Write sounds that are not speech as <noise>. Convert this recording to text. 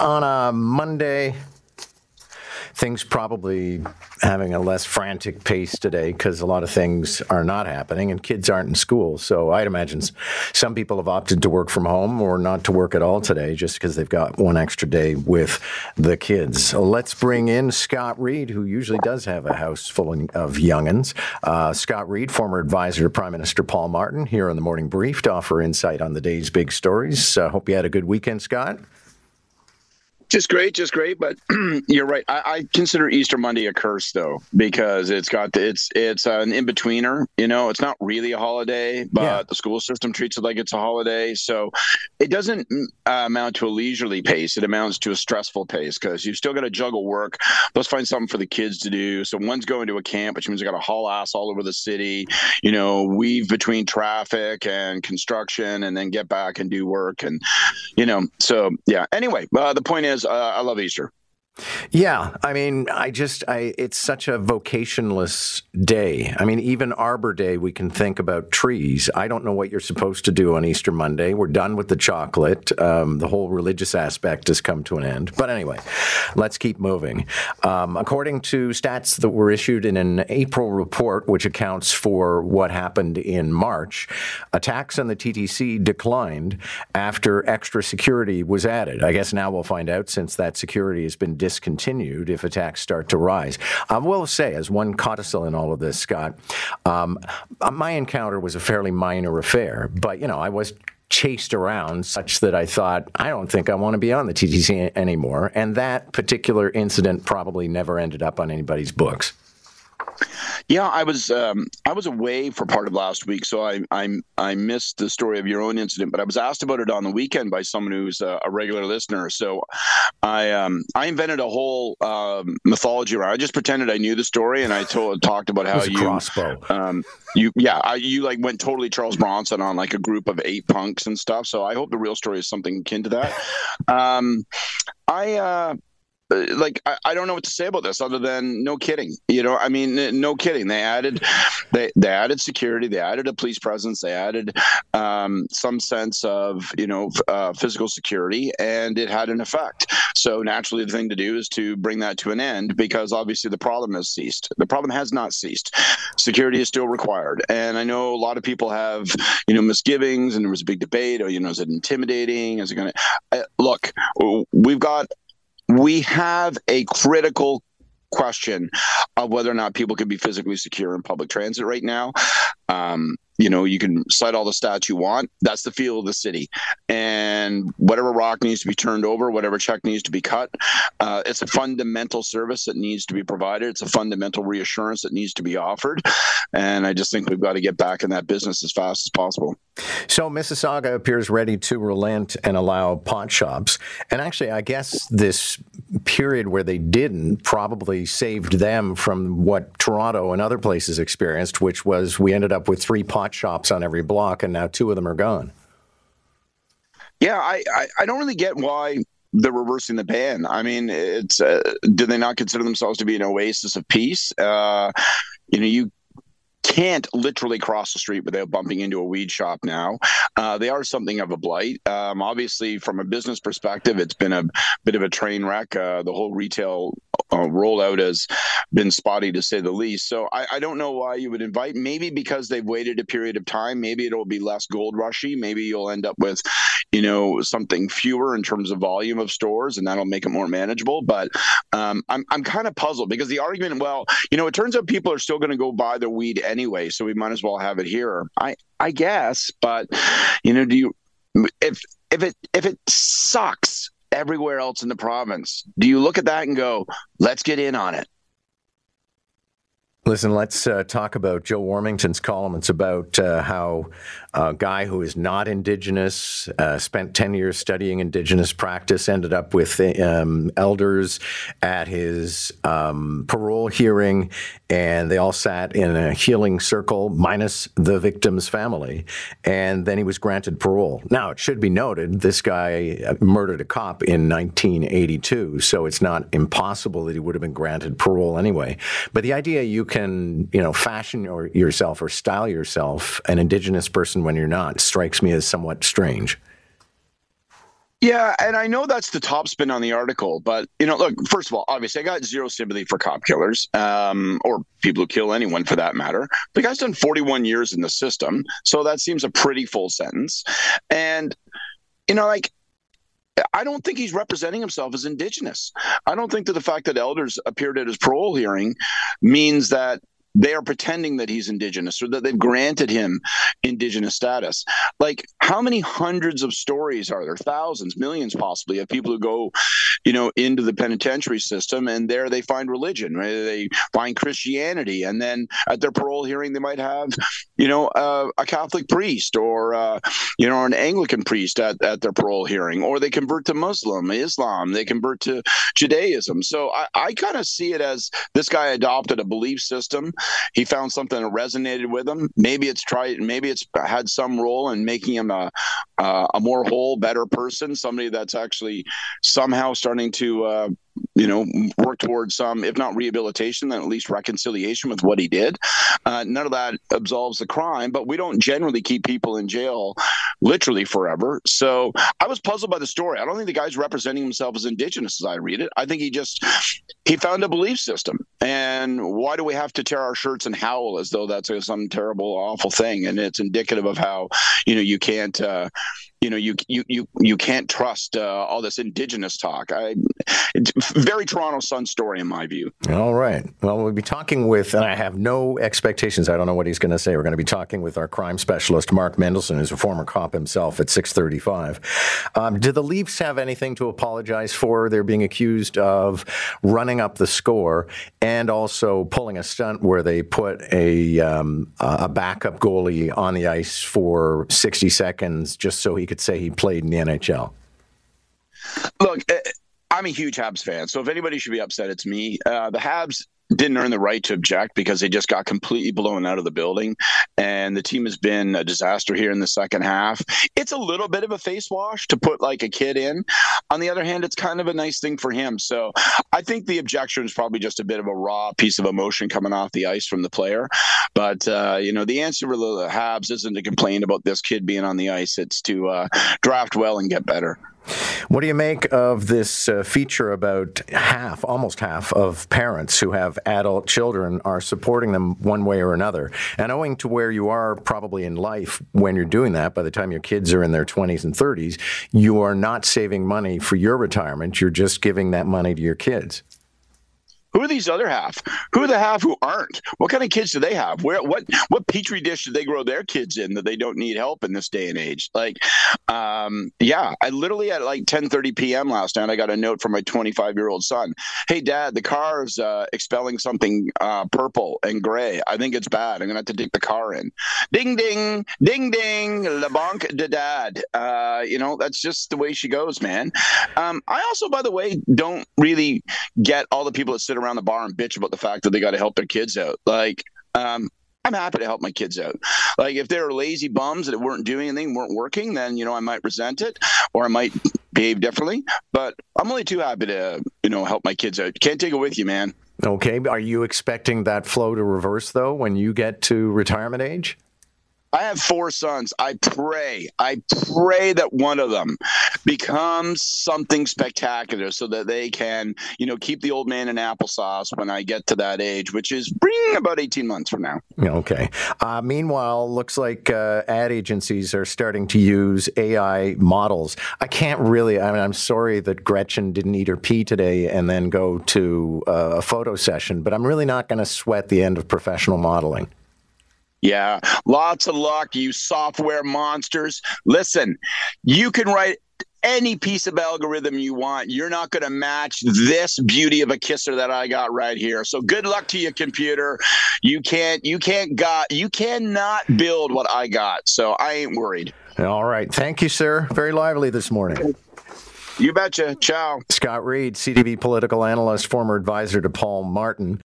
on a Monday. Things probably having a less frantic pace today because a lot of things are not happening and kids aren't in school. So I'd imagine some people have opted to work from home or not to work at all today just because they've got one extra day with the kids. So let's bring in Scott Reid, who usually does have a house full of youngins. Uh, Scott Reid, former advisor to Prime Minister Paul Martin, here on the Morning Brief to offer insight on the day's big stories. Uh, hope you had a good weekend, Scott. Just great, just great. But <clears throat> you're right. I, I, consider Easter Monday a curse, though, because it's got the, it's it's an in betweener. You know, it's not really a holiday, but yeah. the school system treats it like it's a holiday. So it doesn't uh, amount to a leisurely pace. It amounts to a stressful pace because you've still got to juggle work. Let's find something for the kids to do. So one's going to a camp, which means they got to haul ass all over the city. You know, weave between traffic and construction, and then get back and do work. And you know, so yeah. Anyway, uh, the point is uh, I love Easter. Yeah, I mean, I just, I, it's such a vocationless day. I mean, even Arbor Day, we can think about trees. I don't know what you're supposed to do on Easter Monday. We're done with the chocolate. Um, the whole religious aspect has come to an end. But anyway, let's keep moving. Um, according to stats that were issued in an April report, which accounts for what happened in March, attacks on the TTC declined after extra security was added. I guess now we'll find out since that security has been discontinued if attacks start to rise. I will say, as one codicil in all of this, Scott, um, my encounter was a fairly minor affair, but you know, I was chased around such that I thought, I don't think I want to be on the TTC anymore. And that particular incident probably never ended up on anybody's books. Yeah, I was um, I was away for part of last week, so I I I missed the story of your own incident, but I was asked about it on the weekend by someone who's a, a regular listener. So I um, I invented a whole um, mythology around. I just pretended I knew the story, and I told talked about how you crossbow. Um, you yeah I, you like went totally Charles Bronson on like a group of eight punks and stuff. So I hope the real story is something akin to that. <laughs> Um, I. Uh, uh, like I, I, don't know what to say about this other than no kidding. You know, I mean, no kidding. They added, they they added security. They added a police presence. They added um, some sense of you know uh, physical security, and it had an effect. So naturally, the thing to do is to bring that to an end because obviously the problem has ceased. The problem has not ceased. Security is still required, and I know a lot of people have you know misgivings, and there was a big debate. Oh, you know, is it intimidating? Is it going to uh, look? We've got we have a critical question of whether or not people can be physically secure in public transit right now. Um, you know, you can cite all the stats you want. That's the feel of the city. And whatever rock needs to be turned over, whatever check needs to be cut, uh, it's a fundamental service that needs to be provided. It's a fundamental reassurance that needs to be offered. And I just think we've got to get back in that business as fast as possible. So Mississauga appears ready to relent and allow pot shops. And actually, I guess this period where they didn't probably saved them from what Toronto and other places experienced, which was we ended up with three pot shops on every block, and now two of them are gone. Yeah, I, I, I don't really get why they're reversing the ban. I mean, it's uh, do they not consider themselves to be an oasis of peace? Uh, you know, you can't literally cross the street without bumping into a weed shop now. Uh, they are something of a blight. Um, obviously, from a business perspective, it's been a bit of a train wreck. Uh, the whole retail uh, rollout has been spotty to say the least. So I, I, don't know why you would invite. Maybe because they've waited a period of time. Maybe it'll be less gold rushy. Maybe you'll end up with, you know, something fewer in terms of volume of stores, and that'll make it more manageable. But um, I'm I'm kind of puzzled because the argument, well, you know, it turns out people are still going to go buy their weed anyway, so we might as well have it here. I I guess, but you know, do you if if it if it sucks everywhere else in the province. Do you look at that and go, let's get in on it? Listen, let's uh, talk about Joe Warmington's column. It's about uh, how a guy who is not Indigenous, uh, spent 10 years studying Indigenous practice, ended up with um, elders at his um, parole hearing, and they all sat in a healing circle, minus the victim's family. And then he was granted parole. Now, it should be noted this guy uh, murdered a cop in 1982, so it's not impossible that he would have been granted parole anyway. But the idea you can, you know, fashion or yourself or style yourself an Indigenous person when you're not strikes me as somewhat strange. Yeah, and I know that's the top spin on the article, but you know, look, first of all, obviously, I got zero sympathy for cop killers, um, or people who kill anyone for that matter. The guy's done 41 years in the system, so that seems a pretty full sentence. And you know, like I don't think he's representing himself as indigenous. I don't think that the fact that elders appeared at his parole hearing means that they are pretending that he's indigenous or that they've granted him indigenous status. Like, how many hundreds of stories are there? Thousands, millions, possibly, of people who go, you know, into the penitentiary system and there they find religion, right? They find Christianity, and then at their parole hearing, they might have, you know, uh, a Catholic priest or, uh, you know, an Anglican priest at, at their parole hearing, or they convert to Muslim, Islam, they convert to Judaism. So I, I kind of see it as this guy adopted a belief system he found something that resonated with him. Maybe it's tried. Maybe it's had some role in making him a a more whole, better person. Somebody that's actually somehow starting to uh, you know, work towards some, if not rehabilitation, then at least reconciliation with what he did. Uh, none of that absolves the crime, but we don't generally keep people in jail literally forever. So I was puzzled by the story. I don't think the guy's representing himself as indigenous as I read it. I think he just he found a belief system. And why do we have to tear our shirts and howl as though that's some terrible, awful thing? And it's indicative of how you know you can't. Uh, you know you you you you can't trust uh, all this indigenous talk. I, very Toronto Sun story in my view. All right. Well, we'll be talking with, and I have no expectations. I don't know what he's going to say. We're going to be talking with our crime specialist, Mark Mendelson, who's a former cop himself at 635. Um, do the Leafs have anything to apologize for? They're being accused of running up the score and also pulling a stunt where they put a um, a backup goalie on the ice for 60 seconds just so he could say he played in the NHL? Look, I'm a huge Habs fan, so if anybody should be upset, it's me. Uh, the Habs didn't earn the right to object because they just got completely blown out of the building. And the team has been a disaster here in the second half. It's a little bit of a face wash to put like a kid in. On the other hand, it's kind of a nice thing for him. So I think the objection is probably just a bit of a raw piece of emotion coming off the ice from the player. But, uh, you know, the answer for the Habs isn't to complain about this kid being on the ice, it's to uh, draft well and get better. What do you make of this uh, feature about half, almost half of parents who have adult children are supporting them one way or another? And owing to where you are probably in life when you're doing that, by the time your kids are in their 20s and 30s, you are not saving money for your retirement. You're just giving that money to your kids. Who are these other half? Who are the half who aren't? What kind of kids do they have? Where what what petri dish do they grow their kids in that they don't need help in this day and age? Like, um, yeah, I literally at like 10:30 p.m. last night, I got a note from my 25 year old son. Hey, Dad, the car is uh, expelling something uh, purple and gray. I think it's bad. I'm gonna have to take the car in. Ding ding ding ding. Le banque de dad. Uh, you know that's just the way she goes, man. Um, I also, by the way, don't really get all the people that sit around around the bar and bitch about the fact that they got to help their kids out. Like, um, I'm happy to help my kids out. Like if they're lazy bums that weren't doing anything, weren't working, then you know I might resent it or I might behave differently. But I'm only too happy to you know help my kids out. Can't take it with you, man. Okay. Are you expecting that flow to reverse though when you get to retirement age? I have four sons. I pray, I pray that one of them becomes something spectacular so that they can, you know, keep the old man in applesauce when I get to that age, which is bring about 18 months from now. Okay. Uh, meanwhile, looks like uh, ad agencies are starting to use AI models. I can't really, I mean, I'm sorry that Gretchen didn't eat her pee today and then go to uh, a photo session, but I'm really not going to sweat the end of professional modeling. Yeah, lots of luck, you software monsters. Listen, you can write any piece of algorithm you want. You're not going to match this beauty of a kisser that I got right here. So good luck to you, computer. You can't, you can't got, you cannot build what I got. So I ain't worried. All right. Thank you, sir. Very lively this morning. You betcha. Ciao. Scott Reid, CTV political analyst, former advisor to Paul Martin.